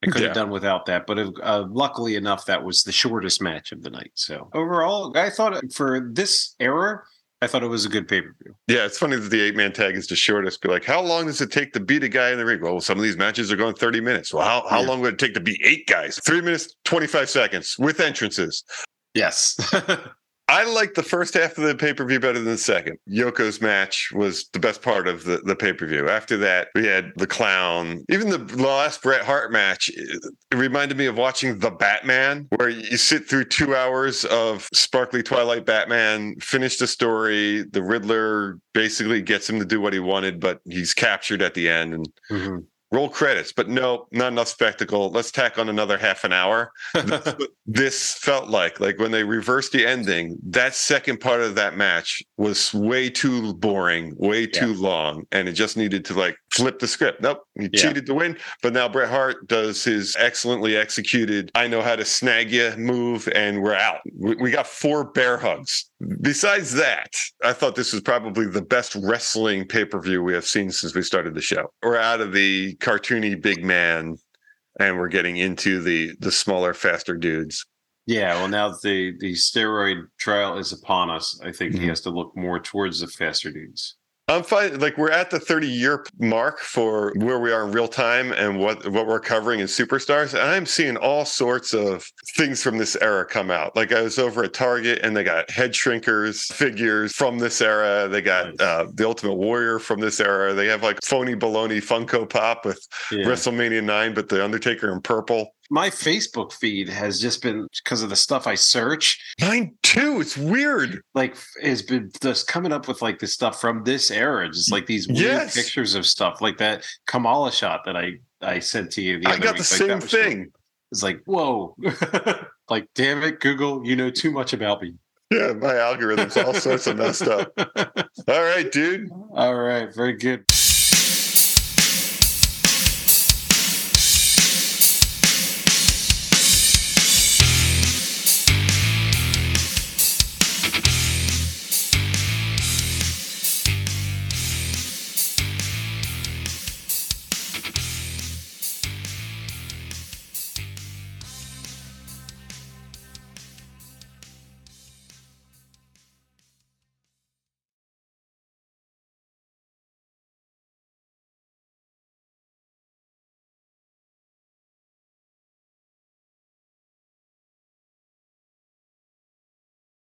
I could Yeah. have done without that, but uh, luckily enough, that was the shortest match of the night. So overall, I thought for this era, I thought it was a good pay per view. Yeah, it's funny that the eight man tag is the shortest. Be like, how long does it take to beat a guy in the ring? Well, some of these matches are going 30 minutes. Well, how, how Yeah. long would it take to beat eight guys? Three minutes, 25 seconds with entrances. Yes, I liked the first half of the pay per view better than the second. Yoko's match was the best part of the, the pay per view. After that, we had the clown. Even the last Bret Hart match, it reminded me of watching The Batman, where you sit through two hours of sparkly Twilight Batman, finish the story. The Riddler basically gets him to do what he wanted, but he's captured at the end. And Mhm. Roll credits. But no, not enough spectacle. Let's tack on another half an hour. This felt like. Like when they reversed the ending, that second part of that match was way too boring, way too long, and it just needed to like flip the script. Nope, he Yeah. cheated to win. But now Bret Hart does his excellently executed I know how to snag you move, and we're out. We, we got four bear hugs. Besides that, I thought this was probably the best wrestling pay per view we have seen since we started the show. We're out of the cartoony big man, and we're getting into the the smaller, faster dudes. Yeah, well, now the the steroid trial is upon us, I think he Mhm. has to look more towards the faster dudes. I'm fine. Like we're at the 30 year mark for where we are in real time and what what we're covering in superstars. And I'm seeing all sorts of things from this era come out. Like I was over at Target and they got Headshrinkers figures from this era. They got uh, the Ultimate Warrior from this era. They have like phony baloney Funko Pop with Yeah. WrestleMania 9, but the Undertaker in purple. My Facebook feed has just been because of the stuff I search, Mine too. It's weird. like has been just coming up with like the stuff from this era, just like these weird Yes. pictures of stuff, like that Kamala shot that I I sent to you. The I other got week. the Like, same thing. It's like whoa, like damn it, Google, you know too much about me. Yeah, my algorithm's all sorts of messed up. All right, dude. All right, very good.